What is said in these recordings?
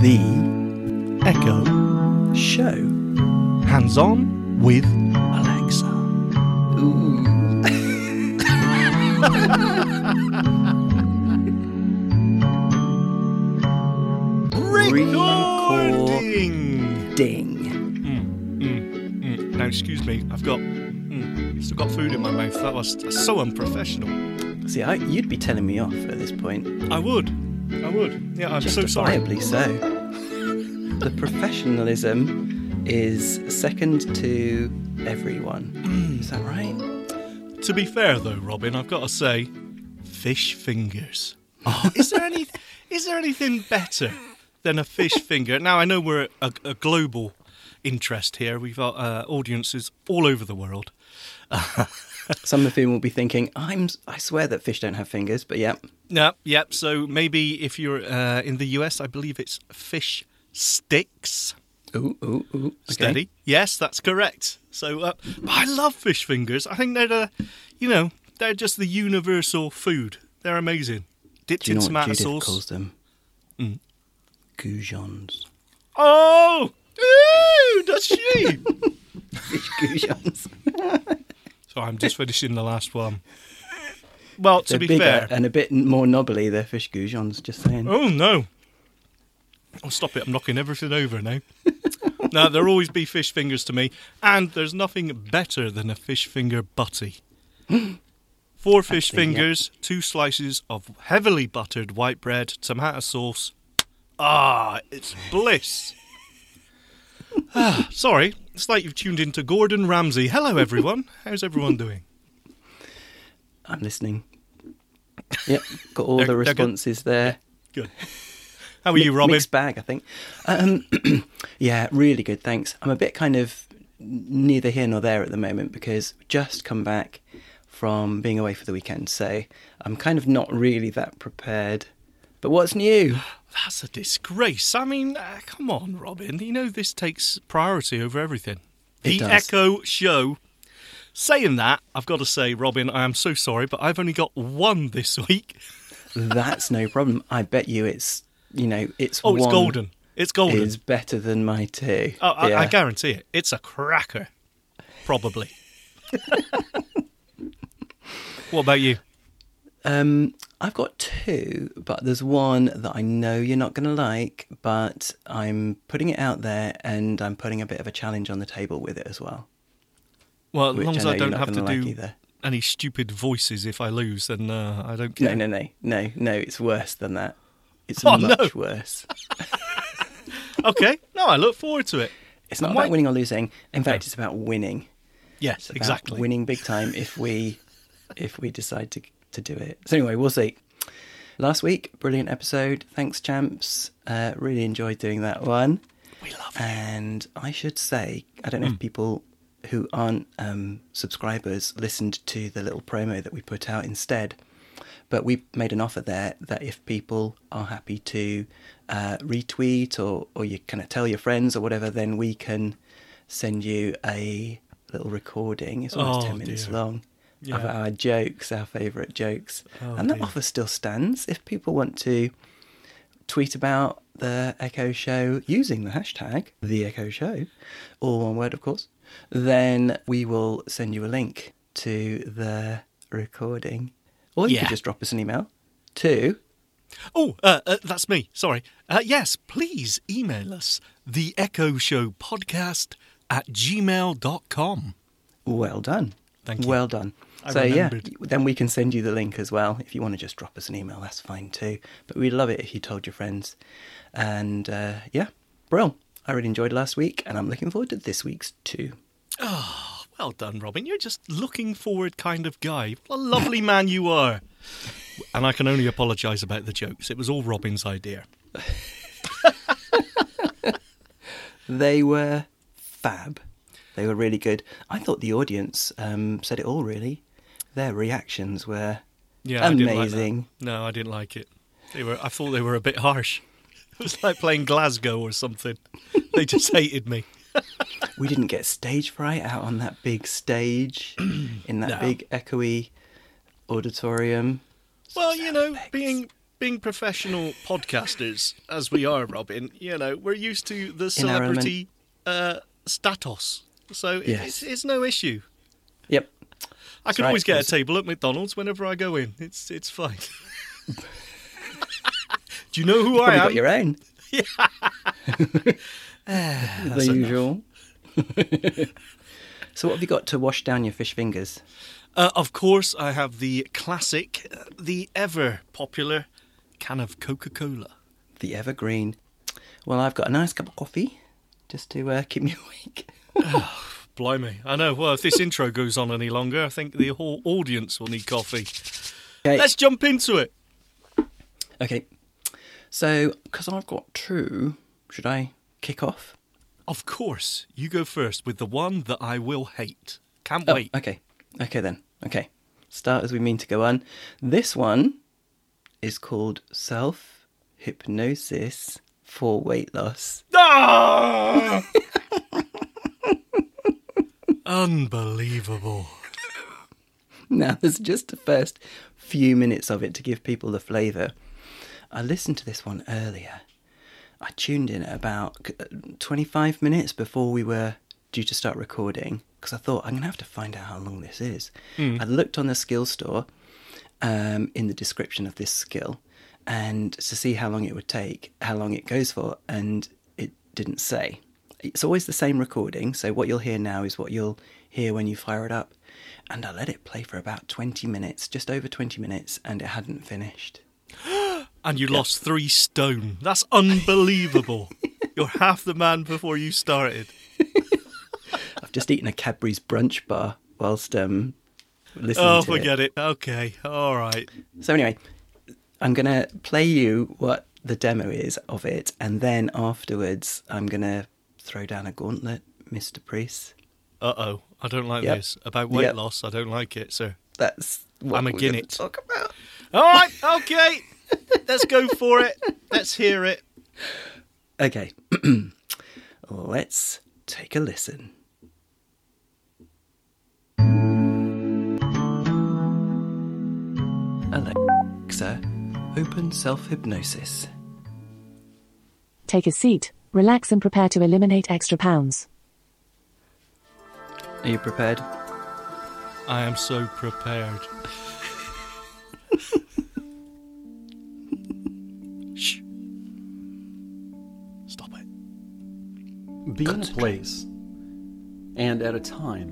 The Echo Show. Hands on with Alexa. Ooh. Recording. Ding. Mm, mm, mm. Now, excuse me, I've got. Mm, still got food in my mouth. That was so unprofessional. See, I, you'd be telling me off at this point. I would. I would. Yeah, I'm so sorry. Justifiably so. The professionalism is second to everyone. Is that right? To be fair, though, Robin, I've got to say, fish fingers. Oh, is there any? Is there anything better than a fish finger? Now I know we're a, a global interest here. We've got uh, audiences all over the world. Some of whom will be thinking, "I'm. I swear that fish don't have fingers." But yeah, Yep, yep. So maybe if you're uh, in the US, I believe it's fish sticks. ooh, ooh, ooh. Okay. Steady. Yes, that's correct. So, uh, but I love fish fingers. I think they're the, you know, they're just the universal food. They're amazing. Dipped Do you know in what tomato Judith sauce. calls them? Mm. Goujons. Oh, ooh, does she? Fish goujons. so I'm just finishing the last one. Well, to They're be bigger fair, and a bit more knobbly. They're fish goujons. Just saying. oh no. Oh, stop it! I'm knocking everything over now. now, there'll always be fish fingers to me, and there's nothing better than a fish finger butty. Four fish Actually, fingers, two slices of heavily buttered white bread, tomato sauce. Ah, it's bliss. Ah, Sorry, it's like you've tuned into Gordon Ramsay. Hello, everyone. How's everyone doing? I'm listening. Yep, got all They're- the responses there. Good. How are you, Robin? Mixed bag, I think. Um, yeah, really good. Thanks. I'm a bit kind of neither here nor there at the moment because just come back from being away for the weekend, so I'm kind of not really that prepared. But what's new? That's a disgrace. I mean, uh, come on, Robin. You know this takes priority over everything. It the does. Echo Show. Saying that, I've got to say, Robin, I am so sorry, but I've only got one this week. That's no problem. I bet you it's you know it's Oh, it's golden. It's golden. is better than my two. Oh, I, yeah. I guarantee it. It's a cracker. Probably. what about you? Um, I've got two, but there's one that I know you're not going to like, but I'm putting it out there and I'm putting a bit of a challenge on the table with it as well. Well, as long as know I don't have to like do either. any stupid voices if I lose, then uh, I don't No, no, no, no, no. It's worse than that. It's Oh, no. much worse. Okay. No, I look forward to it. It's not Why- about winning or losing. In fact, it's about winning. Yes, exactly. winning big time if we if we decide to to do it. So anyway, we'll see. Last week, brilliant episode. Thanks, champs. Uh, really enjoyed doing that one. We love you. And I should say, I don't know Hmm. if people who aren't um, subscribers listened to the little promo that we put out instead, but we made an offer there that if people are happy to uh, retweet or, or you kind of tell your friends or whatever, then we can send you a little recording. It's almost Oh, 10 minutes dear. long. Of our jokes, our favourite jokes. Oh, and that dear. offer still stands. If people want to tweet about the Echo Show using the hashtag the Echo Show, all one word, of course, then we will send you a link to the recording, or you Yeah. could just drop us an email to Oh, uh, uh, that's me. Sorry. Uh, yes, please email us the Echo Show podcast at gmail.com. well done. Thank you. Well done. I so yeah, then we can send you the link as well. If you want to just drop us an email, that's fine too. But we'd love it if you told your friends. And uh, yeah, Brill. I really enjoyed last week, and I'm looking forward to this week's too. Well done, Robin. You're just looking forward kind of guy. What a lovely man you are. And I can only apologise about the jokes. It was all Robin's idea. They were fab. They were really good. I thought the audience um, said it all. Really, their reactions were Yeah, I like amazing. No, I didn't like it. They were. I thought they were a bit harsh. It was like playing Glasgow or something. They just hated me. we didn't get stage fright out on that big stage in that No. big echoey auditorium. Well, you know, being being professional podcasters as we are, Robin, you know, we're used to the In our element. celebrity uh, status, so Yes. it's, it's no issue. Yep. I can right, always get a table at McDonald's whenever I go in. It's it's fine. Do you know who I am? got your own. That's the enough. usual. so, what have you got to wash down your fish fingers? Uh, of course, I have the classic, uh, the ever popular can of Coca Cola. The evergreen. Well, I've got a nice cup of coffee just to uh, keep me awake. Blimey. I know. Well, if this intro goes on any longer, I think the whole audience will need coffee. Okay. Let's jump into it. Okay. So, because I've got two, should I kick off? Of course, you go first with the one that I will hate. Can't Oh, wait. okay. Okay then. Okay. Start as we mean to go on. This one is called self hypnosis for weight loss. Ah! Unbelievable. Now, there's just the first few minutes of it to give people the flavour. I listened to this one earlier. I tuned in at about uh, 25 minutes before we were due to start recording because I thought I'm going to have to find out how long this is. I looked on the skill store um, in the description of this skill and to see how long it would take, how long it goes for, and it didn't say. It's always the same recording, so what you'll hear now is what you'll hear when you fire it up. And I let it play for about 20 minutes, just over 20 minutes, and it hadn't finished. And you lost three stone. That's unbelievable. You're half the man before you started. I've just eaten a Cadbury's brunch bar whilst um, listening Oh, to it. forget it. Okay. All right. So anyway, I'm gonna play you what the demo is of it, and then afterwards I'm gonna throw down a gauntlet, Mr. Priest. Uh oh. I don't like Yep. this. About weight Yep. loss, I don't like it, sir. That's what I'm we're again talk about. All right. Okay. Let's go for it. Let's hear it. Okay, let's take a listen. Alexa, open self hypnosis. Take a seat, relax, and prepare to eliminate extra pounds. Are you prepared? I am so prepared. Be in a place and at a time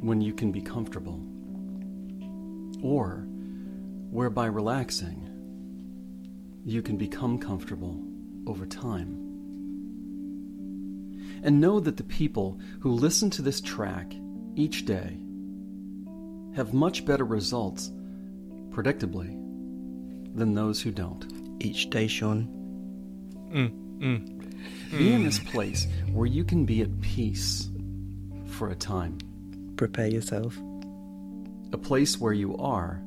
when you can be comfortable, or whereby relaxing you can become comfortable over time. And know that the people who listen to this track each day have much better results, predictably, than those who don't. Each day, Sean. Mm, mm. Be in this place where you can be at peace for a time. Prepare yourself. a place where you are,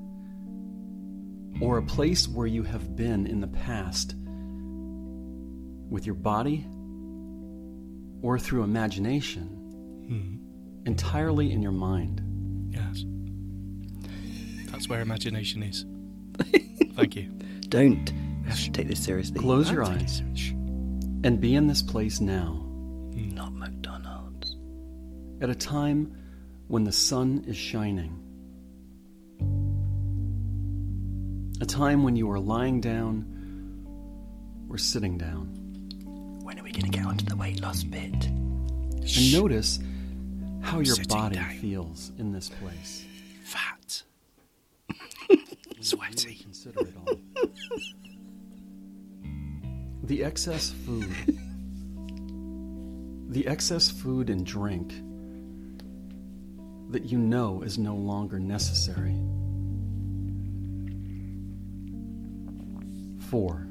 or a place where you have been in the past with your body or through imagination, hmm. entirely in your mind. Yes. That's where imagination is. Thank you. Don't. Have to take this seriously. Close your eyes. And be in this place now Not McDonald's. at a time when the sun is shining. A time when you are lying down or sitting down. When are we going to get onto the weight loss bit? And notice how your sitting body down. feels in this place. Fat. Sweaty. Consider it all. The excess food. The excess food and drink that you know is no longer necessary. Four.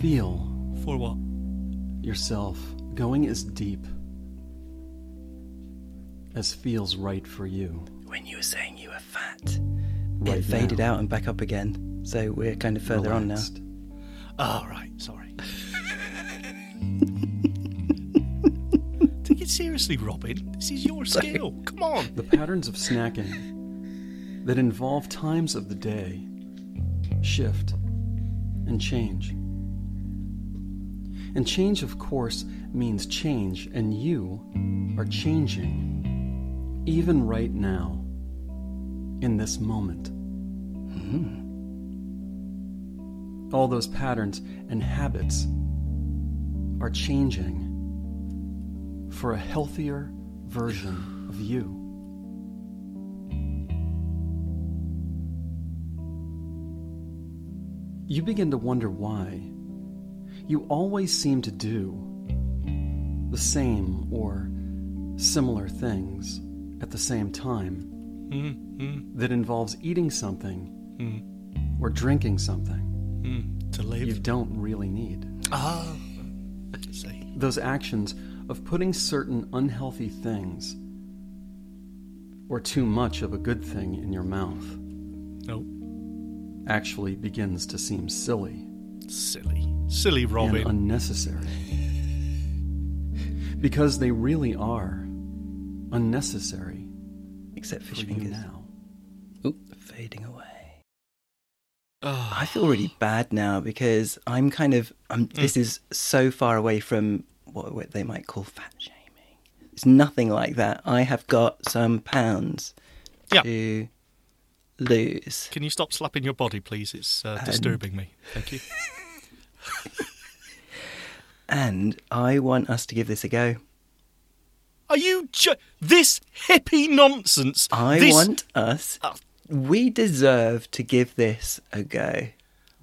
Feel For what? yourself going as deep as feels right for you. When you were saying you were fat, Right it faded now. out and back up again. So we're kind of further on now. Relaxed. Oh, right. Sorry. Take it seriously, Robin. This is your skill. Come on. The patterns of snacking that involve times of the day, shift, and change. And change, of course, means change, and you are changing, even right now, in this moment. Hmm. All those patterns and habits are changing for a healthier version of you. You begin to wonder why you always seem to do the same or similar things at the same time Mm, that involves eating something mm, or drinking something mm. To live. you don't really need. Ah. See. Those actions of putting certain unhealthy things or too much of a good thing in your mouth No. actually begins to seem silly Silly. Silly and Robin. unnecessary. Because they really are unnecessary Except for fish you fingers. now. Oop, fading away. Ah. I feel really bad now because I'm kind of. I'm, Mm. This is so far away from what, what they might call fat shaming. It's nothing like that. I have got some pounds Yeah. to lose. Can you stop slapping your body, please? It's uh, disturbing me. Thank you. And I want us to give this a go. Are you ju- this hippie nonsense? I this- want us. Ah. We deserve to give this a go.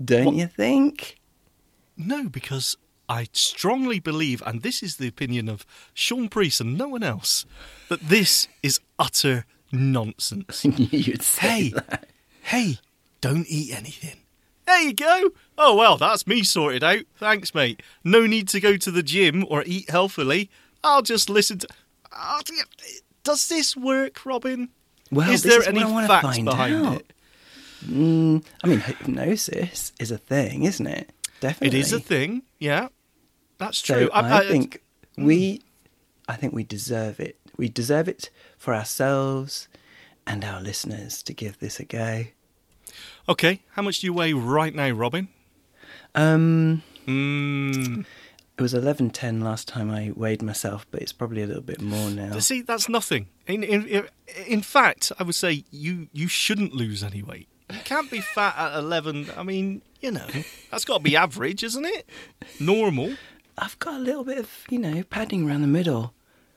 Don't What- you think? No, because I strongly believe, and this is the opinion of Sean Priest and no one else, that this is utter nonsense. You'd say hey, that. hey, don't eat anything. There you go. Oh, well, that's me sorted out. Thanks, mate. No need to go to the gym or eat healthily. I'll just listen to. Does this work, Robin? Well, is there is any I facts find behind out. it? Mm, I mean, hypnosis is a thing, isn't it? It Definitely. is a thing, yeah. That's So true. I, think we, I think we deserve it. We deserve it for ourselves and our listeners to give this a go. Okay, how much do you weigh right now, Robin? Um, Mm, it was eleven ten last time I weighed myself, but it's probably a little bit more now. see, that's nothing. In, in in fact, I would say you you shouldn't lose any weight. You can't be fat at eleven. I mean, you know, that's got to be average, isn't it? Normal. I've got a little bit of, you know, padding around the middle.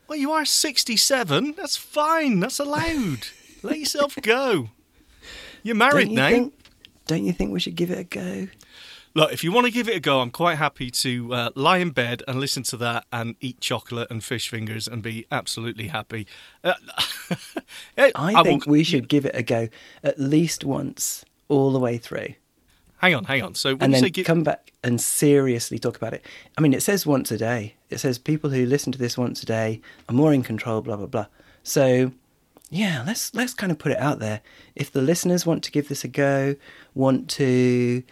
Well, you are sixty-seven. That's fine. That's allowed. Let yourself go. You're married don't you now. Think, don't you think we should give it a go? Look, if you want to give it a go, I'm quite happy to uh, lie in bed and listen to that and eat chocolate and fish fingers and be absolutely happy. Uh, I, will- think we should give it a go at least once, all the way through, Hang on, hang on. So when and you then say give, come back and seriously talk about it. I mean, it says once a day. It says people who listen to this once a day are more in control. Blah blah blah. So, yeah, let's let's kind of put it out there. If the listeners want to give this a go, want to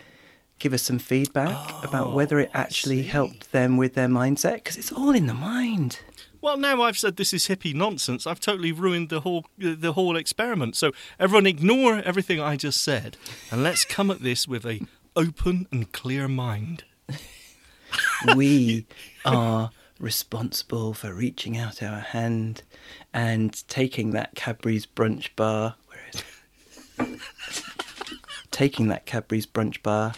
give us some feedback about oh, whether it actually helped them with their mindset, because it's all in the mind. well, now I've said this is hippie nonsense. I've totally ruined the whole the whole experiment. So everyone, ignore everything I just said, and let's come at this with a open and clear mind. we are responsible for reaching out our hand and taking that Cadbury's brunch bar. Where is it? taking that Cadbury's brunch bar.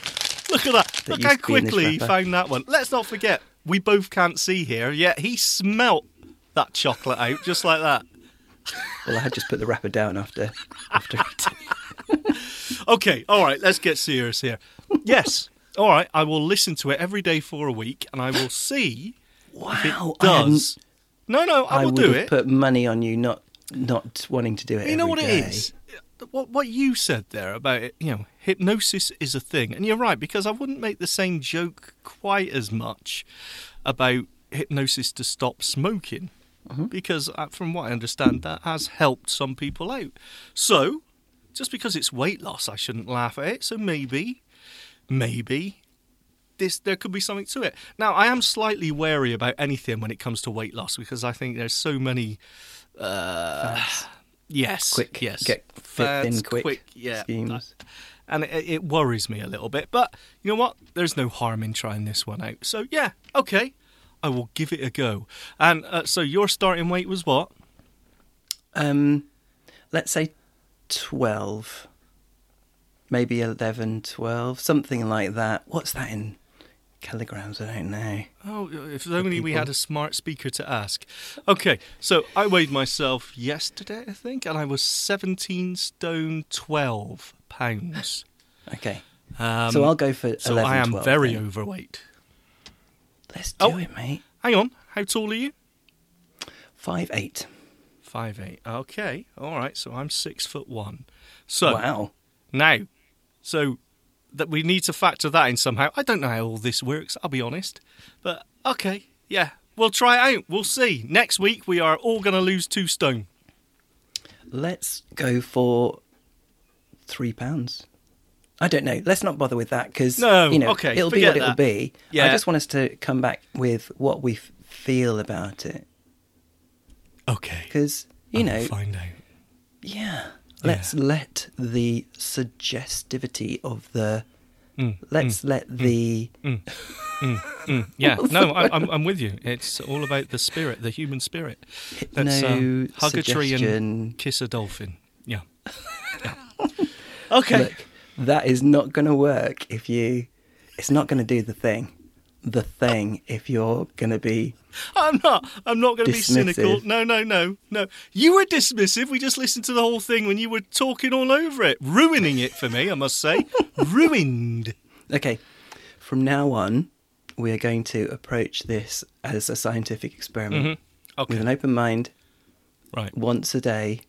Look at that! That Look how to be in this quickly he found that one. Let's not forget, we both can't see here, yet he smelt that chocolate out just like that. Well, I had just put the wrapper down after after. Okay, all right, let's get serious here. Yes, all right, I will listen to it every day for a week, and I will see if it Wow, does. No, no, I, I will would do have it. put money on you not not wanting to do it. you know what day. it is? What what you said there about it, you know, hypnosis is a thing, and you're right because I wouldn't make the same joke quite as much about hypnosis to stop smoking, Mm-hmm. because uh, from what I understand, that has helped some people out. So, just because it's weight loss, I shouldn't laugh at it. So maybe, maybe. This, there could be something to it. Now, I am slightly wary about anything when it comes to weight loss because I think there's so many uh, Yes. quick, Yes. get fit in Fads, quick, yeah. schemes. and it, it worries me a little bit. But you know what? There's no harm in trying this one out. So yeah, okay, I will give it a go. And uh, so your starting weight was what? Um, let's say 12. Maybe 11, 12, something like that. What's that in kilograms? I don't know. Oh, if only we had a smart speaker to ask. Okay, so I weighed myself yesterday, I think, and I was 17 stone 12 pounds. Okay. Um, so I'll go for so 11, I am 12 very then. overweight. Let's do Oh. it, mate. Hang on, how tall are you? Five eight. Five eight. Okay, all right. So I'm six foot one. So wow. now, so that we need to factor that in somehow. I don't know how all this works. I'll be honest, but okay, yeah, we'll try it out. We'll see. Next week we are all going to lose two stone. Let's go for three pounds. I don't know. Let's not bother with that because No, you know, okay, it'll be what it'll be. Yeah. I just want us to come back with what we f- feel about it Okay, because you I know, find out. yeah. Let's let the suggestivity of the. Mm, Let's mm, let mm, the. Mm, yeah, no, I, I'm, I'm with you. It's all about the spirit, the human spirit. Let's uh, um, no hug a tree and kiss a dolphin. Yeah. Yeah. Okay. Look, that is not going to work if you. It's not going to do the thing. The thing if you're going to be. I'm not. I'm not going to be cynical. No, no, no, no. You were dismissive. We just listened to the whole thing when you were talking all over it, ruining it for me. I must say, ruined. Okay, from now on, we are going to approach this as a scientific experiment mm-hmm. with Okay. an open mind, Right. once a day.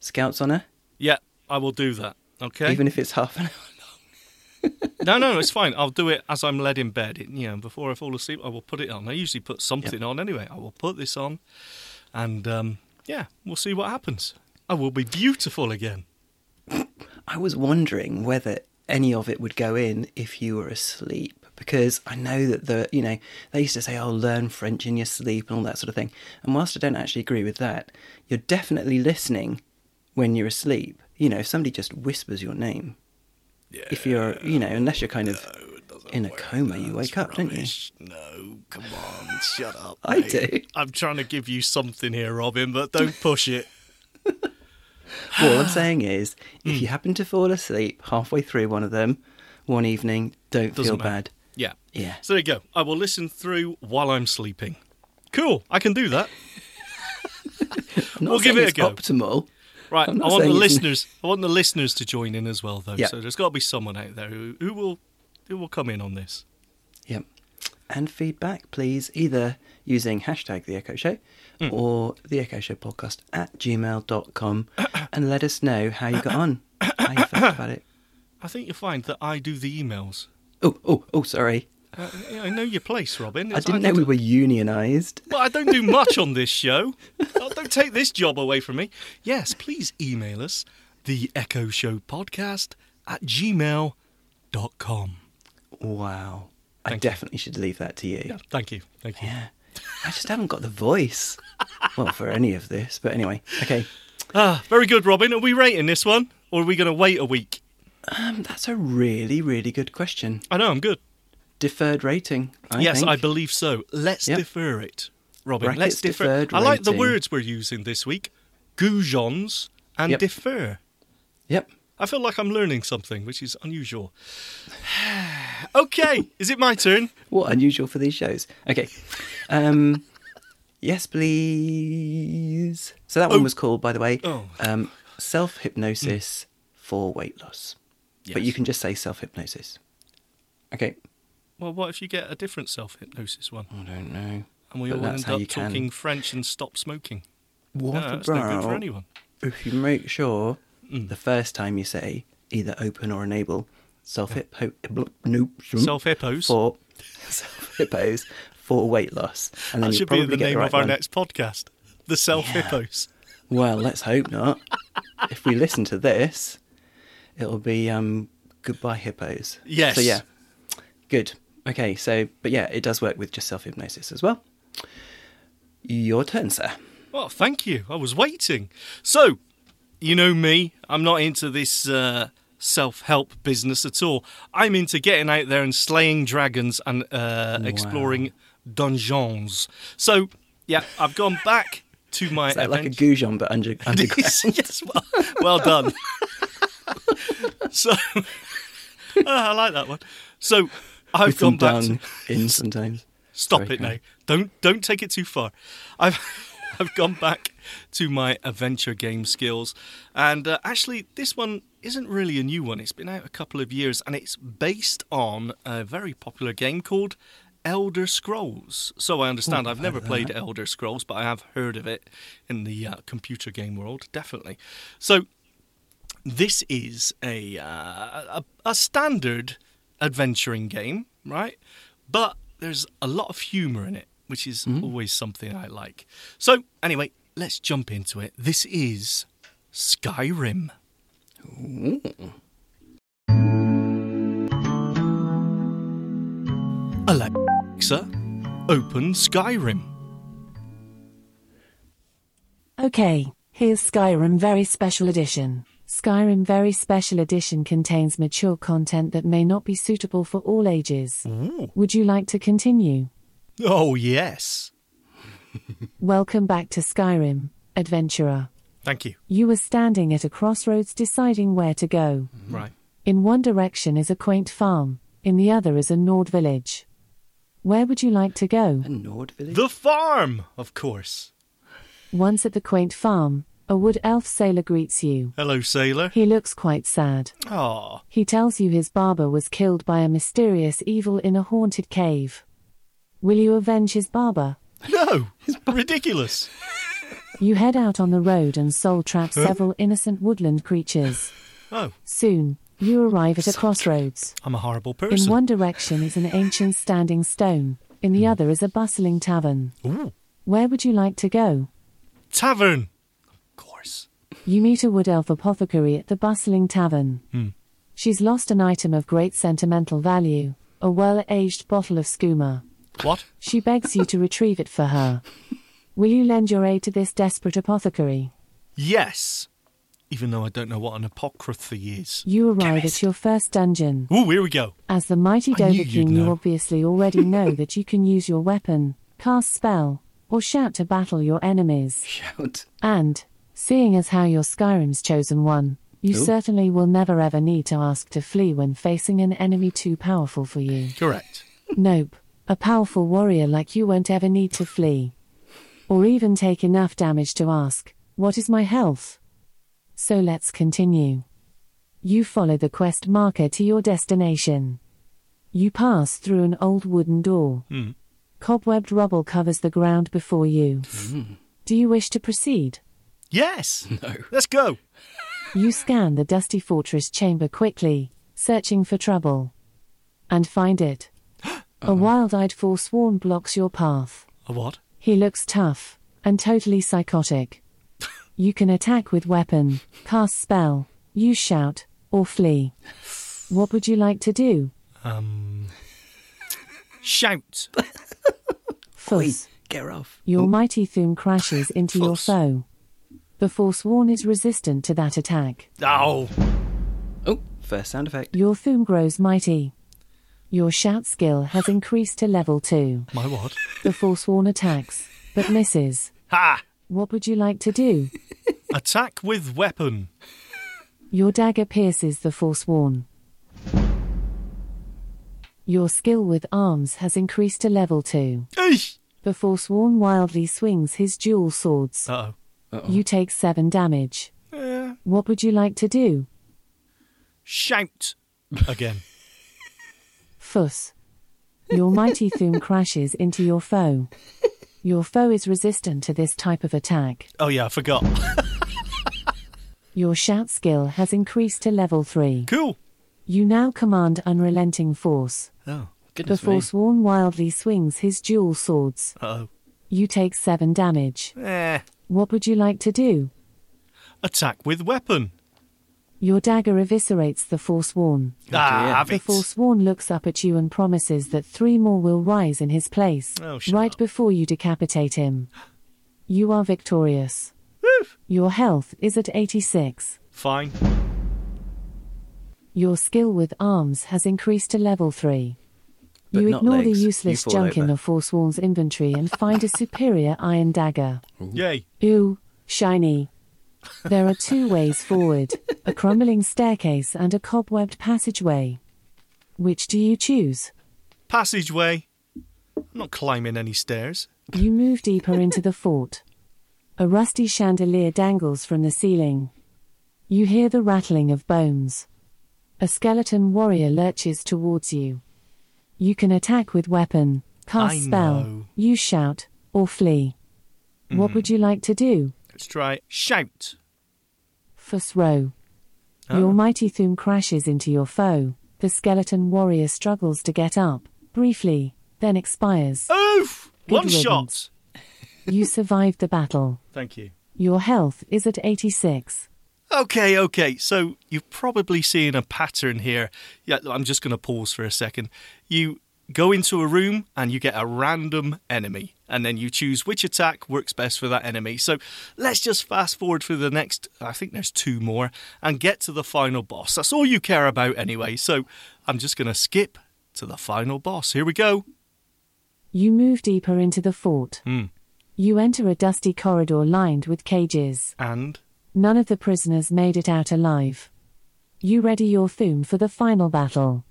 Scouts honour, Yeah, I will do that. Okay. even if it's half an hour. no, no, it's fine. I'll do it as I'm led in bed. It, you know, before I fall asleep, I will put it on. I usually put something on anyway. I will put this on, and um, yeah, we'll see what happens. I will be beautiful again. I was wondering whether any of it would go in if you were asleep because I know that the you know they used to say oh learn French in your sleep and all that sort of thing and whilst I don't actually agree with that you're definitely listening when you're asleep you know if somebody just whispers your name if you're you know unless you're kind of in a coma you wake up don't you No, come on, shut up. I mate. do. I'm trying to give you something here, Robin, but don't push it. all I'm saying is Hmm. if you happen to fall asleep halfway through one of them one evening don't Doesn't feel matter. bad Yeah. Yeah. So there you go. I will listen through while I'm sleeping. Cool. I can do that. Not We'll give it a it's go. optimal Right. I want the listeners. I want the listeners to join in as well, though. Yeah. So there's got to be someone out there who, who will who will come in on this. Yep. And feedback, please, either using hashtag the Echo Show Hmm. or the Echo Show podcast at gmail.com and let us know how you got on, how you felt about it. I think you'll find that I do the emails. Oh, oh, oh, sorry. Uh, I know your place, Robin. I didn't know we were unionised. But I don't do much on this show. Oh, don't take this job away from me. Yes, please email us, the Echo Show Podcast at gmail.com. Wow. I Thank you. definitely should leave that to you. Yeah, thank you. Thank you. Yeah. I just haven't got the voice. Well, for any of this. But anyway, okay. Ah, very good, Robin. Are we rating this one, or are we going to wait a week? Um, that's a really, really good question. I know I'm good. Deferred rating. I yes, think. I believe so. Let's Yep. defer it, Robin. Brackets Let's defer. I like the words we're using this week: goujons and Yep. defer. Yep. I feel like I'm learning something, which is unusual. okay, is it my turn? What unusual for these shows? Okay. Um, yes, please. So that one was called, by the way, Oh. um, self hypnosis for weight loss. But you can just say self hypnosis. Okay. Well, what if you get a different self hypnosis one, I don't know. and we But all end up talking French and stop smoking? What No, that's no good for anyone. if you make sure Mm. the first time you say either open or enable self hip nope Self hippos. for self hippos for weight loss, and then That should be the name the right of our one. next podcast. The self hippos. Well, let's hope not. if we listen to this, it'll be um, goodbye hippos. Yes. So yeah, good. Okay. So, but yeah, it does work with just self hypnosis as well. Your turn, sir. Well, thank you. I was waiting. So, you know me. I'm not into this uh, self-help business at all. I'm into getting out there and slaying dragons and uh, exploring dungeons. So, yeah, I've gone back to my Is that like a Goujon but under, underground? yes, well, well done. so, Ah, I like that one. So, I've gone back. To, in sometimes. stop Sorry, it now! Don't don't take it too far. I've I've gone back to my adventure game skills, and uh, actually, this one isn't really a new one. It's been out a couple of years, and it's based on a very popular game called Elder Scrolls. So I understand. I've never played Elder Scrolls, but I have heard of it in the uh, computer game world, definitely. So this is a, uh, a a standard adventuring game, right? But there's a lot of humour in it, which is mm-hmm. always something I like. So anyway, let's jump into it. This is Skyrim. Alexa, open Skyrim. Okay, here's Skyrim Very Special Edition. Skyrim Very Special Edition contains mature content that may not be suitable for all ages. Would you like to continue? Oh yes, Welcome back to Skyrim, adventurer. thank you. You were standing at a crossroads deciding where to go. Mm-hmm. Right. In one direction is a quaint farm, in the other is a Nord village. Where would you like to go? A Nord village? The farm, of course. Once at the quaint farm, a wood elf sailor greets you. Hello, sailor. He looks quite sad. Ah, He tells you his barber was killed by a mysterious evil in a haunted cave. Will you avenge his barber? no, it's ridiculous. You head out on the road and soul trap several innocent woodland creatures. Oh, Soon, you arrive at a crossroads. I'm a horrible person. In one direction is an ancient standing stone, in the other is a bustling tavern. Ooh, Where would you like to go? tavern. You meet a wood elf apothecary at the bustling tavern. Hmm. She's lost an item of great sentimental value, a well aged bottle of skooma. What? She begs you to retrieve it for her. Will you lend your aid to this desperate apothecary? Yes. Even though I don't know what an apocryphy is. You arrive Chemist. at your first dungeon. Ooh, here we go. As the mighty Dovahkiin, you obviously already know that you can use your weapon, cast spell, or shout to battle your enemies. Shout. And, seeing as how you're Skyrim's chosen one, you Ooh. certainly will never ever need to ask to flee when facing an enemy too powerful for you. Correct. Nope. A powerful warrior like you won't ever need to flee. Or even take enough damage to ask, What is my health? So let's continue. You follow the quest marker to your destination. You pass through an old wooden door. Hmm. Cobwebbed rubble covers the ground before you. Do you wish to proceed? Yes. No. Let's go. You scan the dusty fortress chamber quickly, searching for trouble. And find it. A wild eyed forsworn blocks your path. A what? He looks tough, and totally psychotic. You can attack with weapon, cast spell, use shout, or flee. What would you like to do? Um. Shout. Oi, Fuss. get off. Your mighty Thu'um crashes into your Fuss. foe. The Forsworn is resistant to that attack. Oh. Oh, first sound effect. Your Thu'um grows mighty. Your shout skill has increased to level 2. My what? The Forsworn attacks, but misses. Ha! What would you like to do? Attack with weapon. Your dagger pierces the Forsworn. Your skill with arms has increased to level 2. Eesh. The Forsworn wildly swings his dual swords. Uh oh. You take 7 damage. What would you like to do? Shout. Again. Fuss. Your mighty Thu'um crashes into your foe. Your foe is resistant to this type of attack. Oh yeah, I forgot. Your shout skill has increased to level 3. Cool. You now command unrelenting force. Oh. The Goodness me. Forsworn wildly swings his dual swords. Uh oh. You take 7 damage. Eh. What would you like to do? Attack with weapon. Your dagger eviscerates the Forsworn. ah, dear. have The it. Forsworn looks up at you and promises that three more will rise in his place, Oh, shut right up. before you decapitate him. You are victorious. Woo. Your health is at 86. Fine. Your skill with arms has increased to level 3. But you not ignore legs. the useless fall junk in over. the Forsworn's inventory and find a superior iron dagger. Yay. Ooh, shiny. There are two ways forward a crumbling staircase and a cobwebbed passageway. Which do you choose? Passageway. I'm not climbing any stairs. You move deeper into the fort. A rusty chandelier dangles from the ceiling. You hear the rattling of bones. A skeleton warrior lurches towards you. You can attack with weapon, cast I spell, know. use shout, or flee. What hmm. would you like to do? Let's try shout. Fus Ro. Oh. Your mighty Thu'um crashes into your foe. The skeleton warrior struggles to get up, briefly, then expires. Oof! Good One shot. You survived the battle. Thank you. Your health is at 86. Okay, okay. So you've probably seen a pattern here. Yeah, I'm just going to pause for a second. You go into a room and you get a random enemy, and then you choose which attack works best for that enemy. So let's just fast forward for the next, I think there's two more, and get to the final boss. That's all you care about anyway. So I'm just going to skip to the final boss. Here we go. You move deeper into the fort. Hmm. You enter a dusty corridor lined with cages. And None of the prisoners made it out alive. You ready your Thu'um for the final battle.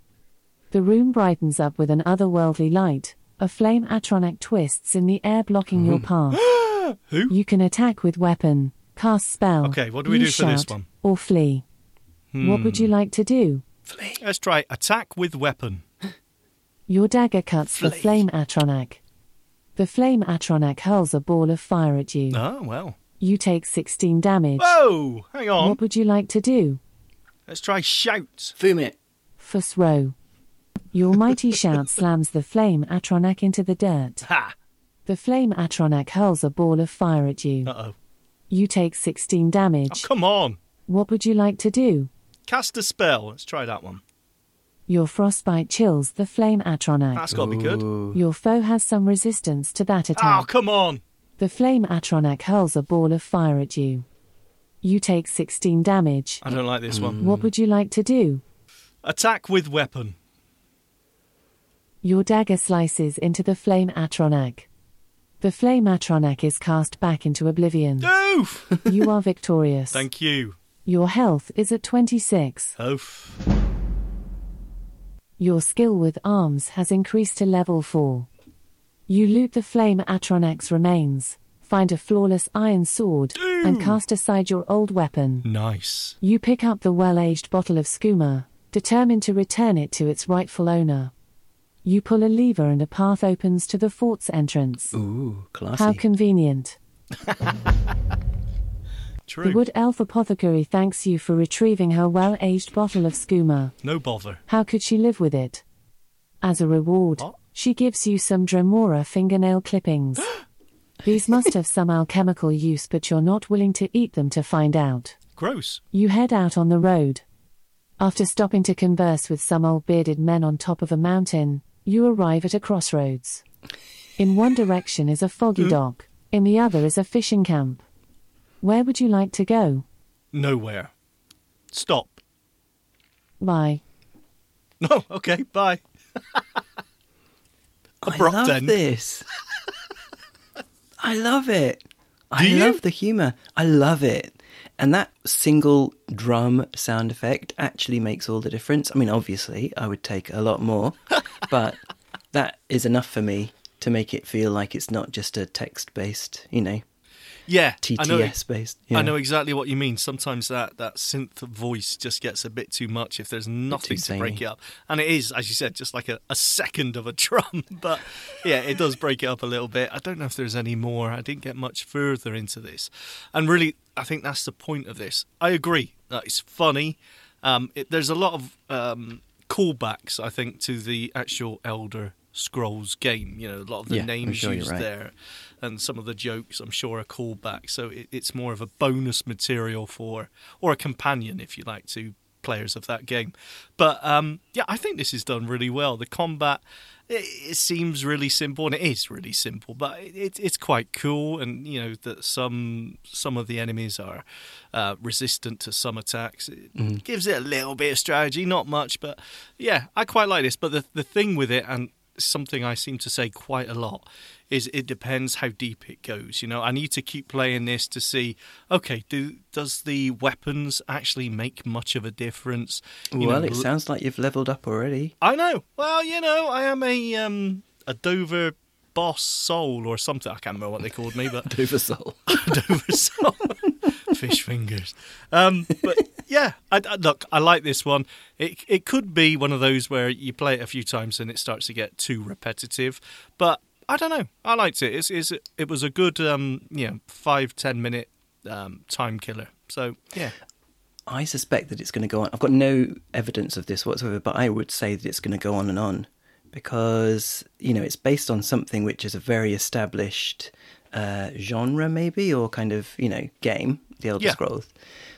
The room brightens up with an otherworldly light. A flame Atronach twists in the air, blocking your path. who? You can attack with weapon, cast spell. Okay, what do we do for this one? Or flee. What would you hmm. like to do? Flee. Let's try attack with weapon. Your dagger cuts the flame Atronach. The flame Atronach hurls a ball of fire at you. Oh, well. You take 16 damage. Whoa! Hang on. What would you like to do? Let's try shout. Foom it. Fus Ro. Your mighty shout slams the flame Atronach into the dirt. Ha! The flame Atronach hurls a ball of fire at you. Uh oh. You take 16 damage. Oh, damage. come on. What would you like to do? Cast a spell. Let's try that one. Your frostbite chills the flame Atronach. That's got to be good. Your foe has some resistance to that attack. Oh, attack. come on. The flame Atronach hurls a ball of fire at you. You take 16 damage. I don't like this one. What would you like to do? Attack with weapon. Your dagger slices into the flame Atronach. The flame Atronach is cast back into oblivion. Oof! You are victorious. Thank you. Your health is at 26. Oof. Your skill with arms has increased to level 4. You loot the flame Atronach's remains, find a flawless iron sword, and cast aside your old weapon. Nice. You pick up the well aged bottle of skooma, determined to return it to its rightful owner. You pull a lever and a path opens to the fort's entrance. Ooh, classy. How convenient. True. The wood elf apothecary thanks you for retrieving her well aged bottle of skooma. No bother. How could she live with it? As a reward, What? She gives you some Dremora fingernail clippings. These must have some alchemical use, but you're not willing to eat them to find out. Gross. You head out on the road. After stopping to converse with some old bearded men on top of a mountain, you arrive at a crossroads. In one direction is a foggy hmm? dock, in the other is a fishing camp. Where would you like to go? Nowhere. Stop. Bye. No, oh, okay, bye. I love end. this. I love it. I you? love the humour. I love it. And that single drum sound effect actually makes all the difference. I mean, obviously, I would take a lot more, but that is enough for me to make it feel like it's not just a text based, you know, Yeah. I know, TTS based. I know exactly what you mean. Sometimes that, that synth voice just gets a bit too much if there's nothing to break it up. And it is, as you said, just like a, a second of a drum. But yeah, it does break it up a little bit. I don't know if there's any more. I didn't get much further into this. And really, I think that's the point of this. I agree that it's funny. Um, it, there's a lot of um, callbacks, I think, to the actual Elder Scrolls game. You know, a lot of the Yeah, names sure used right. there and some of the jokes I'm sure are callbacks. So it, it's more of a bonus material for, or a companion, if you like, to players of that game. But um, yeah, I think this is done really well. The combat it, it seems really simple, and it is really simple, but it, it's quite cool. And you know that some some of the enemies are uh, resistant to some attacks. It Mm-hmm. gives it a little bit of strategy, not much, but yeah, I quite like this. But the the thing with it, and something I seem to say quite a lot, is it depends how deep it goes. You know, I need to keep playing this to see. Okay, do does the weapons actually make much of a difference? You well, know, it sounds like you've leveled up already. I know. Well, you know, I am a um a Dover boss soul or something. I can't remember what they called me, but Dover soul. Dover soul, fish fingers. Um, but yeah, I, I- look, I like this one. It it could be one of those where you play it a few times and it starts to get too repetitive, but I don't know. I liked it. It's, it's it was a good um you know five ten minute um time killer. So yeah. I suspect that it's going to go on. I've got no evidence of this whatsoever, but I would say that it's going to go on and on because you know it's based on something which is a very established uh, genre, maybe, or kind of you know game, the Elder Yeah. Scrolls.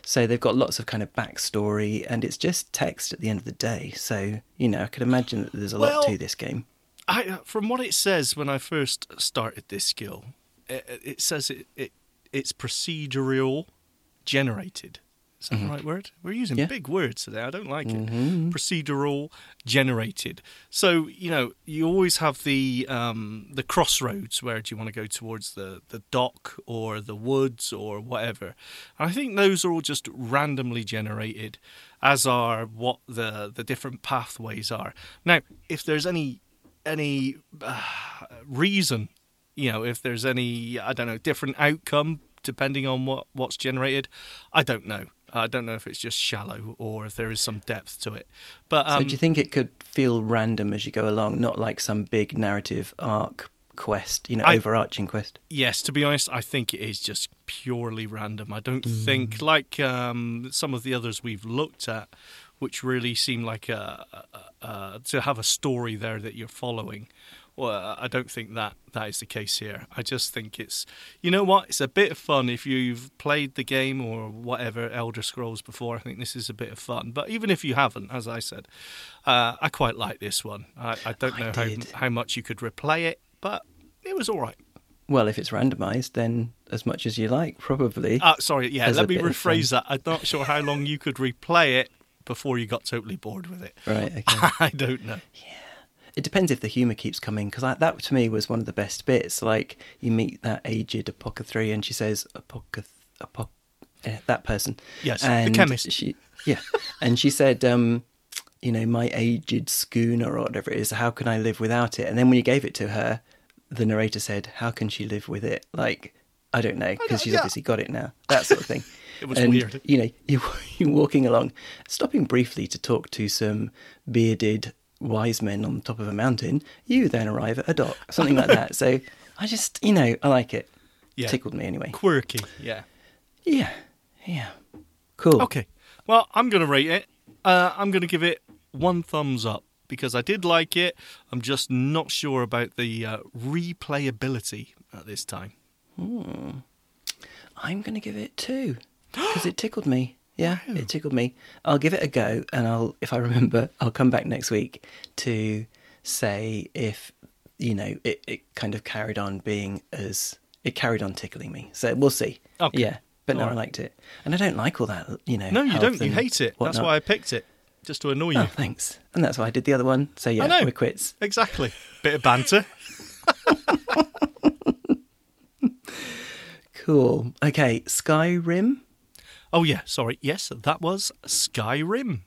So they've got lots of kind of backstory, and it's just text at the end of the day. So you know, I could imagine that there's a Well- lot to this game. I, uh, from what it says when I first started this skill, it, it says it, it it's procedural generated. Is that the right word? We're using Yeah. big words today. I don't like it. Procedural generated. So you know, you always have the um, the crossroads. Where do you want to go towards the the dock or the woods or whatever? And I think those are all just randomly generated, as are what the the different pathways are. Now, if there's any any uh, reason, you know, if there's any, I don't know, different outcome depending on what what's generated, I don't know. I don't know if it's just shallow or if there is some depth to it. But um, so do you think it could feel random as you go along, not like some big narrative arc quest, you know, I- overarching quest? yes, to be honest, I think it is just purely random. I don't think like um, some of the others we've looked at, which really seem like a, a, a, to have a story there that you're following. Well, I don't think that that is the case here. I just think it's, you know what, it's a bit of fun if you've played the game or whatever Elder Scrolls before. I think this is a bit of fun. But even if you haven't, as I said, uh, I quite like this one. I, I don't I know how how much you could replay it, but it was all right. Well, if it's randomized, then as much as you like, probably. Uh, sorry, yeah, let me rephrase that. I'm not sure how long you could replay it before you got totally bored with it. Right, okay. I don't know. It depends if the humour keeps coming, because that to me was one of the best bits. Like, you meet that aged apothecary, and she says, Apocath... Apoc... eh, that person. Yes, the and chemist. She, yeah. and she said, um, you know, my aged schooner or whatever it is, how can I live without it? And then when you gave it to her, the narrator said, how can she live with it? Like, I don't know, because she's yeah. obviously got it now. That sort of thing. It was and, weird. You know, you, you're walking along, stopping briefly to talk to some bearded wise men on the top of a mountain. You then arrive at a dock, something like that. So I just, you know, I like it. Yeah. Tickled me anyway. Quirky, yeah. Yeah, yeah. Cool. Okay, well, I'm going to rate it. Uh, I'm going to give it one thumbs up because I did like it. I'm just not sure about the uh, replayability at this time. Hmm. I'm going to give it two because it tickled me. Yeah, it tickled me. I'll give it a go, and I'll, if I remember, I'll come back next week to say if you know it, it kind of carried on being as it carried on tickling me. So we'll see. Okay. Yeah, but no, All I liked it, and I don't like all that. You know, No, you don't. You hate it. That's why I picked it, just to annoy you. Oh, thanks. And that's why I did the other one. So I yeah, know. we're quits. Exactly. Bit of banter. Cool. Okay, Skyrim. Oh, yeah, sorry. Yes, that was Skyrim.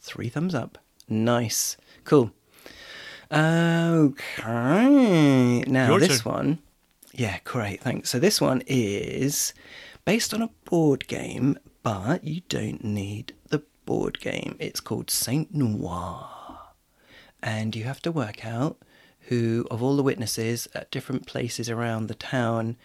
Three thumbs up. Nice. Cool. Okay. Now Your this turn. one. Yeah, great. Thanks. So this one is based on a board game, but you don't need the board game. It's called Saint Noir. And you have to work out who, of all the witnesses at different places around the town,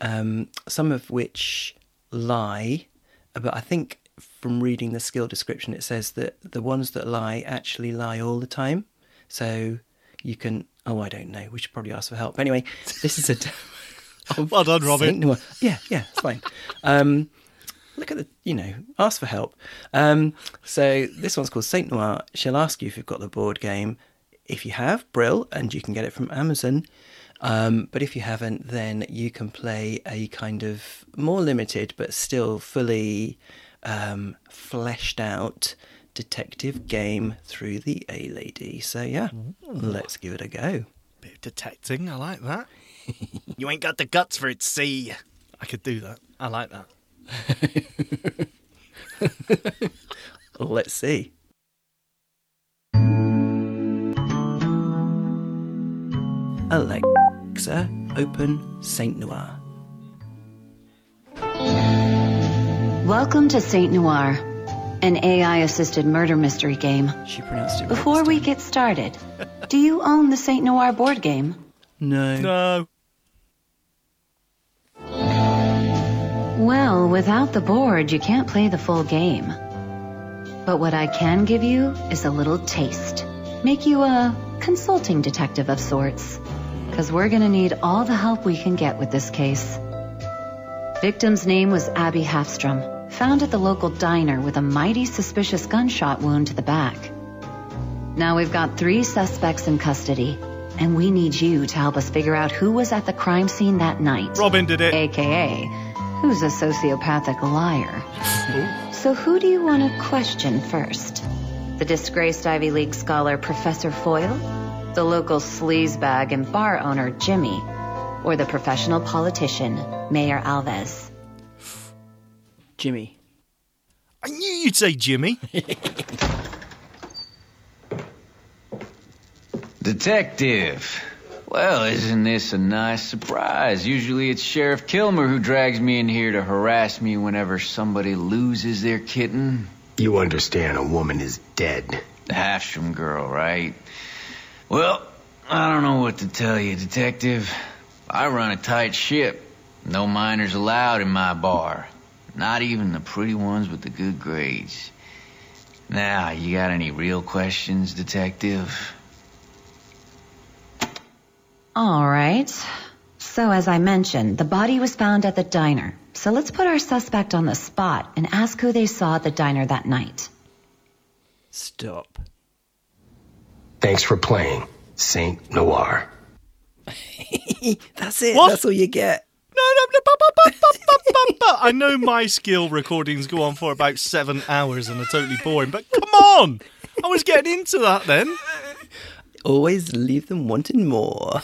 um, some of which lie, but I think from reading the skill description, it says that the ones that lie actually lie all the time. So you can. Oh, I don't know. We should probably ask for help. Anyway, this is a. Well done, Robin. Yeah, yeah, it's fine. Um, look at the, you know, ask for help. Um, so this one's called Saint Noir. She'll ask you if you've got the board game. If you have, Brill, and you can get it from Amazon. Um, but if you haven't, then you can play a kind of more limited but still fully um, fleshed out detective game through the A Lady. So yeah, let's give it a go. Bit of detecting. I like that. you ain't got the guts for it, see? I could do that. I like that. Let's see. Alexa, open Saint Noir. Welcome to Saint Noir, an AI assisted murder mystery game. She pronounced it right Before this we get started, do you own the Saint Noir board game? no, No. Well, without the board, you can't play the full game. But what I can give you is a little taste. Make you a consulting detective of sorts. Because we're gonna need all the help we can get with this case. Victim's name was Abby Halfstrom, found at the local diner with a mighty suspicious gunshot wound to the back. Now we've got three suspects in custody, and we need you to help us figure out who was at the crime scene that night. Robin did it. AKA, who's a sociopathic liar. So who do you want to question first? The disgraced Ivy League scholar Professor Foyle? The local sleazebag and bar owner Jimmy? Or the professional politician Mayor Alves? Jimmy. I knew you'd say Jimmy. Detective. Well, isn't this a nice surprise? Usually it's Sheriff Kilmer who drags me in here to harass me whenever somebody loses their kitten. You understand a woman is dead. The Hafstrom girl, right? Well, I don't know what to tell you, Detective. I run a tight ship. No minors allowed in my bar. Not even the pretty ones with the good grades. Now, you got any real questions, Detective? All right. So, as I mentioned, the body was found at the diner. So let's put our suspect on the spot and ask who they saw at the diner that night. Stop. Thanks for playing Saint Noir. That's it. What? That's all you get. I know my skill recordings go on for about seven hours and are totally boring, but come on! I was getting into that then. Always leave them wanting more.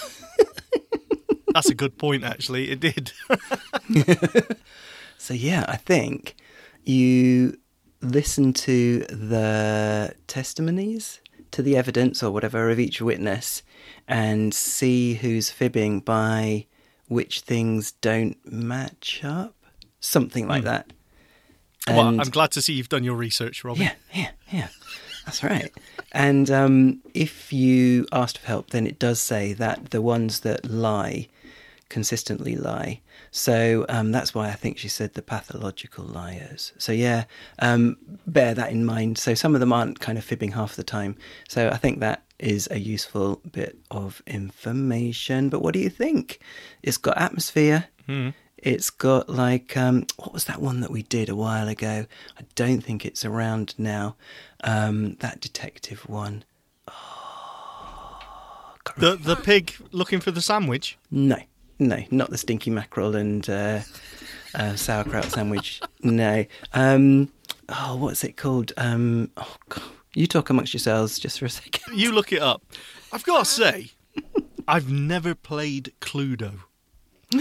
That's a good point, actually. It did. So yeah, I think you listen to the testimonies, to the evidence or whatever of each witness, and see who's fibbing by which things don't match up, something like that. well, I'm glad to see you've done your research, Robin. yeah, yeah, yeah. That's right. And um, if you asked for help, then it does say that the ones that lie consistently lie. So um, that's why I think she said the pathological liars. So yeah, um, bear that in mind. So some of them aren't kind of fibbing half the time. So I think that is a useful bit of information. But what do you think? It's got atmosphere. It's got like um, what was that one that we did a while ago? I don't think it's around now. Um, that detective one. The the pig looking for the sandwich. No, no, not the stinky mackerel and uh, uh, sauerkraut sandwich. No. Um, oh, what's it called? Um, oh, God. You talk amongst yourselves just for a second. You look it up. I've got to say, I've never played Cluedo.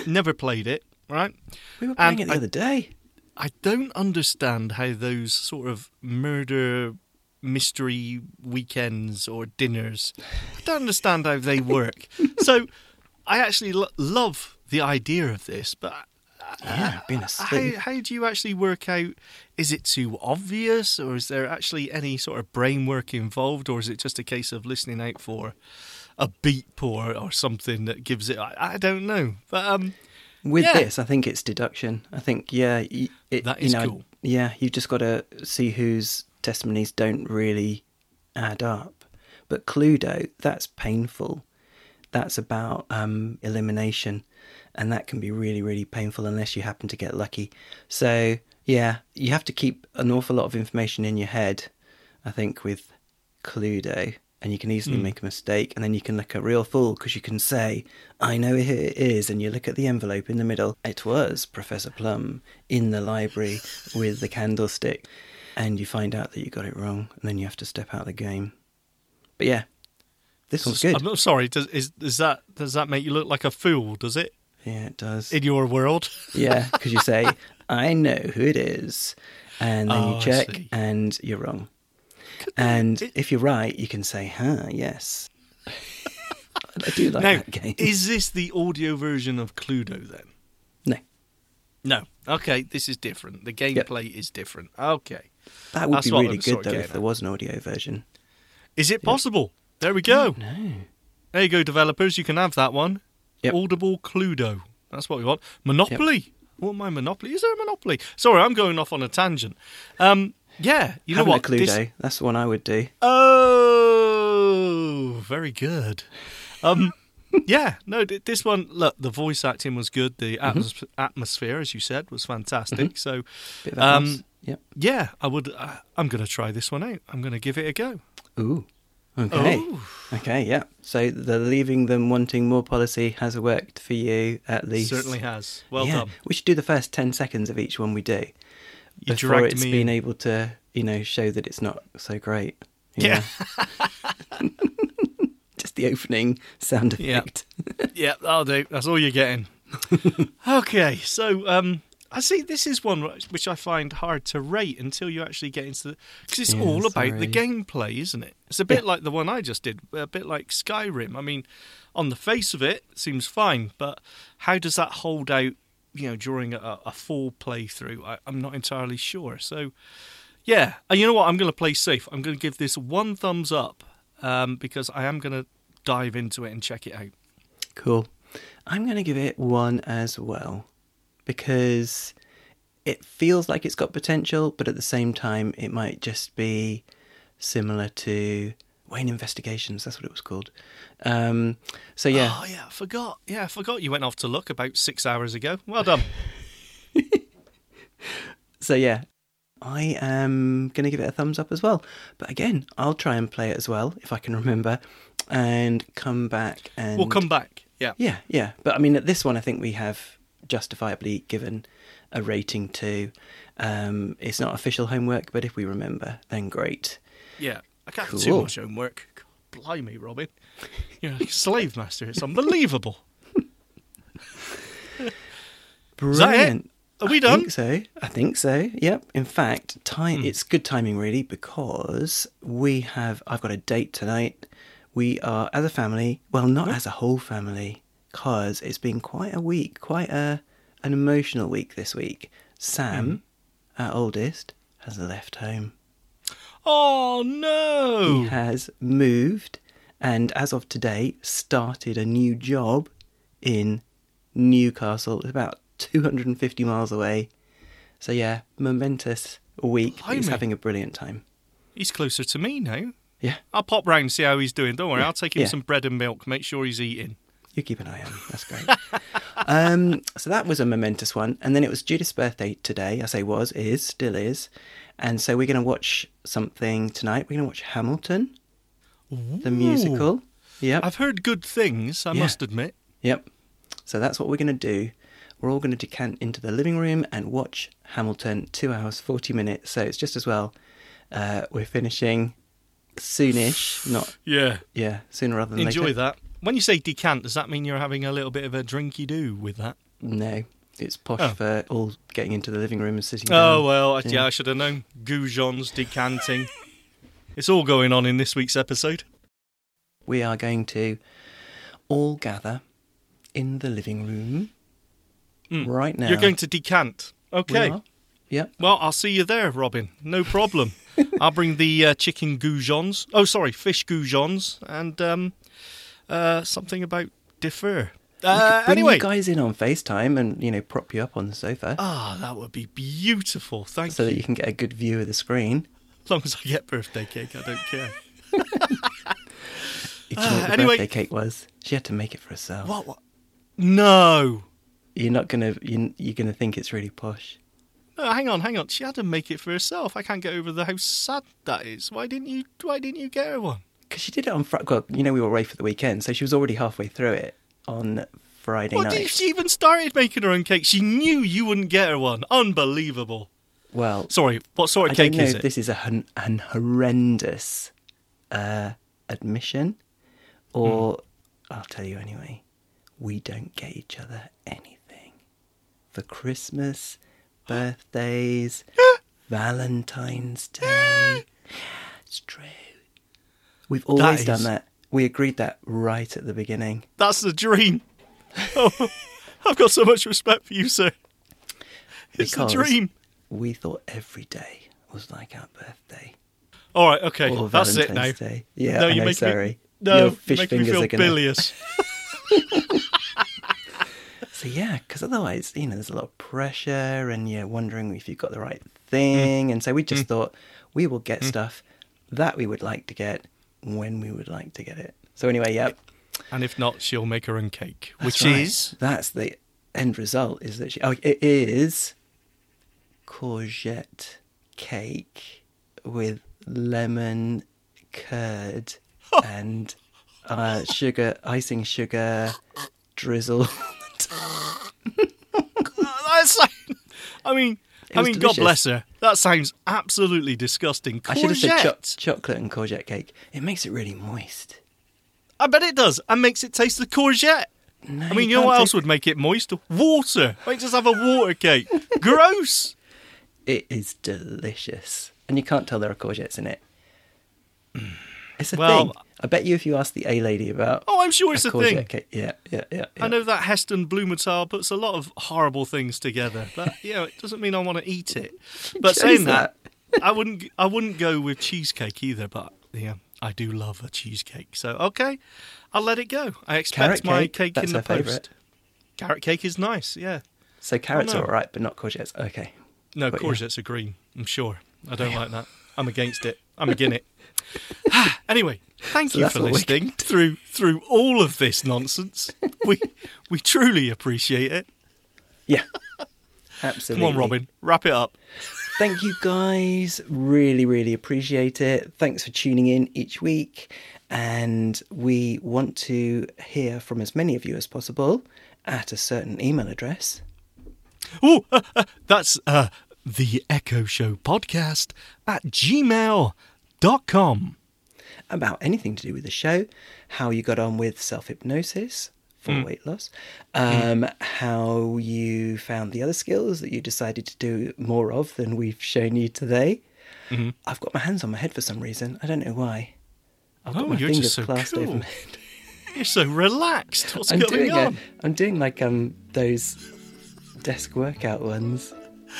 Never played it, right? We were playing And it the I- other day. I don't understand how those sort of murder mystery weekends or dinners. I don't understand how they work. so I actually lo- love the idea of this, but Yeah, been how, how do you actually work out? Is it too obvious, or is there actually any sort of brain work involved, or is it just a case of listening out for a beep or, or something that gives it? I, I don't know, but um, With Yeah. this, I think it's deduction. I think, yeah, it, That you know, cool. Yeah, you've just got to see whose testimonies don't really add up. But Cluedo, that's painful. That's about um, elimination, and that can be really, really painful unless you happen to get lucky. So, Yeah, you have to keep an awful lot of information in your head, I think, with Cluedo, and you can easily Hmm. make a mistake, and then you can look a real fool because you can say, I know who it is, and you look at the envelope in the middle. It was Professor Plum in the library with the candlestick, and you find out that you got it wrong, and then you have to step out of the game. But yeah, this one's good. I'm not sorry. Does is does that does that make you look like a fool? Does it Yeah, it does. in your world? Yeah, because you say, I know who it is. And then Oh, you check and you're wrong. And it- if you're right, you can say, huh, yes. I do like now, that game. is this the audio version of Cluedo then? No, No. Okay, this is different. The gameplay is different. Okay. that would That's be really good though if there was an audio version. Is it possible? There we go. No. There you go, developers. You can have that one. Yep. Audible Cluedo. That's what we want. Monopoly. What my Monopoly? Is there a Monopoly? Sorry, I'm going off on a tangent. Um, yeah, you know Having what? a Cluedo, This- that's the one I would do. Oh, very good. Um, yeah, no, this one. Look, the voice acting was good. The Mm-hmm. atmosphere, as you said, was fantastic. So, Bit of Um, Yep. yeah, I would. Uh, I'm going to try this one out. I'm going to give it a go. Ooh. Okay. Oh. Okay, yeah. So the leaving them wanting more policy has worked for you at least. Certainly has. Well yeah. done. We should do the first 10 seconds of each one we do. You before it's me been able to, you know, show that it's not so great. Yeah. Just the opening sound Yeah. effect. yeah, that'll do. That's all you're getting. okay, so um, I see this is one which I find hard to rate until you actually get into the because it's Yeah, all about the gameplay, isn't it? It's a bit Yeah. like the one I just did, a bit like Skyrim. I mean, on the face of it, it seems fine, but how does that hold out? You know, during a, a full playthrough, I, I'm not entirely sure. So, yeah, and you know what? I'm going to play safe. I'm going to give this one thumbs up um, because I am going to dive into it and check it out. Cool. I'm going to give it one as well because it feels like it's got potential, but at the same time, it might just be similar to Wayne Investigations. That's what it was called. Um, so, yeah. Oh yeah, I forgot. Yeah, I forgot you went off to look about six hours ago. Well done. So yeah, I am going to give it a thumbs up as well. But again, I'll try and play it as well if I can remember, and come back and we'll come back. Yeah. Yeah, yeah. But I mean, at this one, I think we have justifiably given a rating to. Um, it's not official homework, but if we remember, then great. Yeah. I can't have too much homework. God, Blimey, Robin. You're a slave master. It's unbelievable. Brilliant. Are we I done? think so. I think so. Yep. In fact, time Hmm. it's good timing really because we have I've got a date tonight. We are as a family, well not as a whole family, cause it's been quite a week, quite a an emotional week this week. Sam, Hmm. our oldest, has left home. Oh no! He has moved and as of today started a new job in Newcastle. It's about 250 miles away. So yeah, momentous week. He's having a brilliant time. He's closer to me now. Yeah, I'll pop round and see how he's doing. Don't worry, I'll take him Yeah. some bread and milk. Make sure he's eating. You keep an eye on him. That's great. um, so that was a momentous one. And then it was Judith's birthday today. I say was, is, still is. And so we're going to watch something tonight. We're going to watch Hamilton, the musical. Yep. I've heard good things. I Yeah. must admit. Yep. So that's what we're going to do. We're all going to decant into the living room and watch Hamilton, two hours, 40 minutes. So it's just as well uh, we're finishing soonish, not, Yeah. yeah, sooner rather than Enjoy later. that. When you say decant, does that mean you're having a little bit of a drinky do with that? No, it's posh Oh. for all getting into the living room and sitting down. Oh well, I- yeah, Yeah. I should have known. Goujons, decanting. it's all going on in this week's episode. We are going to all gather in the living room Mm. right now. You're going to decant. Okay. are. Yep. Well, I'll see you there, Robin. No problem. I'll bring the uh, chicken goujons. Oh, sorry, fish goujons, and um, uh, something about defer. Uh, Bring anyway, you guys in on FaceTime and, you know, prop you up on the sofa ah, that would be beautiful. Thank so you. that you can get a good view of the screen. As long as I get birthday cake, I don't care. You know what the anyway- birthday cake was? She had to make it for herself. What? what? No. You're not gonna you, you're gonna think it's really posh. Oh, hang on, hang on. She had to make it for herself. I can't get over the how sad that is. Why didn't you? Why didn't you get her one? Because she did it on Friday. Well, you know, we were away for the weekend, so she was already halfway through it on Friday What night. did she even started making her own cake? She knew you wouldn't get her one. Unbelievable. Well, Sorry, what sort I of don't cake know is if it? this is a an horrendous uh, admission, or Hmm. I'll tell you anyway. We don't get each other anything for Christmas, birthdays, Valentine's Day. It's true. We've always done that. We agreed that right at the beginning. That's the dream. Oh, I've got so much respect for you, sir. It's Because the dream. We thought every day was like our birthday. All right, okay, Or that's it now. Day. Yeah, no, I you know, make sorry. me. No, Your you fish make me fingers feel are gonna- bilious. So yeah, because otherwise, you know, there's a lot of pressure, and you're wondering if you've got the right thing. And so we Mm. just thought we will get stuff that we would like to get when we would like to get it. So anyway, yep, and if not, she'll make her own cake, that's which right. is that's the end result. Is that she? Oh, it is courgette cake with lemon curd and uh, sugar, icing sugar drizzle. that sound, I mean, I mean, God bless her. That sounds absolutely disgusting. I should have said cho- Courgette. chocolate and courgette cake. It makes it really moist. I bet it does, and makes it taste the courgette. No, I mean, you know can't what else would make it moist? Water. Why just have a water cake? Gross. It is delicious, and you can't tell there are courgettes in it. Hmm. It's a Well- thing. I bet you if you ask the A lady about Oh, I'm sure it's a courgette thing. cake, yeah, yeah, yeah, yeah. I know that Heston Blumenthal puts a lot of horrible things together, but know, it doesn't mean I want to eat it. But saying that, I wouldn't, I wouldn't go with cheesecake either. But yeah, I do love a cheesecake. So okay, I'll let it go. I expect Carrot my cake, in the post. Carrot cake is nice. Yeah. So carrots Oh, no. are all right, but not courgettes. Okay. No, But yeah. courgettes are green. I'm sure. I don't like that. I'm against it. I'm against it. anyway, thank So you for listening through through all of this nonsense. we we truly appreciate it. Yeah. Absolutely. Come on, Robin, wrap it up. Thank you guys. Really, really appreciate it. Thanks for tuning in each week. And we want to hear from as many of you as possible at a certain email address. Oh, uh, uh, that's uh, the Echo Show podcast at gmail.com. about anything to do with the show, how you got on with self hypnosis for weight loss, um, how you found the other skills that you decided to do more of than we've shown you today. I've got my hands on my head for some reason. I don't know why. I've got Oh, my you're fingers just so clasped over cool. my head. You're so relaxed. What's I'm going on? A, I'm doing like um those desk workout ones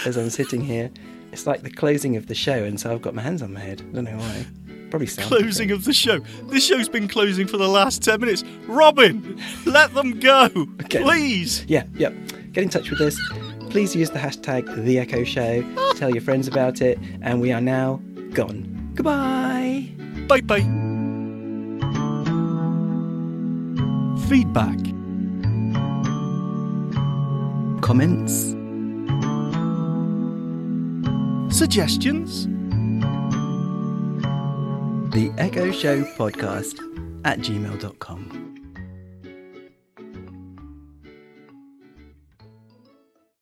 as I'm sitting here. It's like the closing of the show, and so I've got my hands on my head. I don't know why. Probably sound Closing of the show. This show's been closing for the last 10 minutes. Robin, let them go. Okay. Please. Yeah, yeah. Get in touch with us. Please use the hashtag The Echo Show. Ah. Tell your friends about it. And we are now gone. Goodbye. Bye bye. Feedback. Comments. Suggestions. The Echo Show podcast at gmail.com.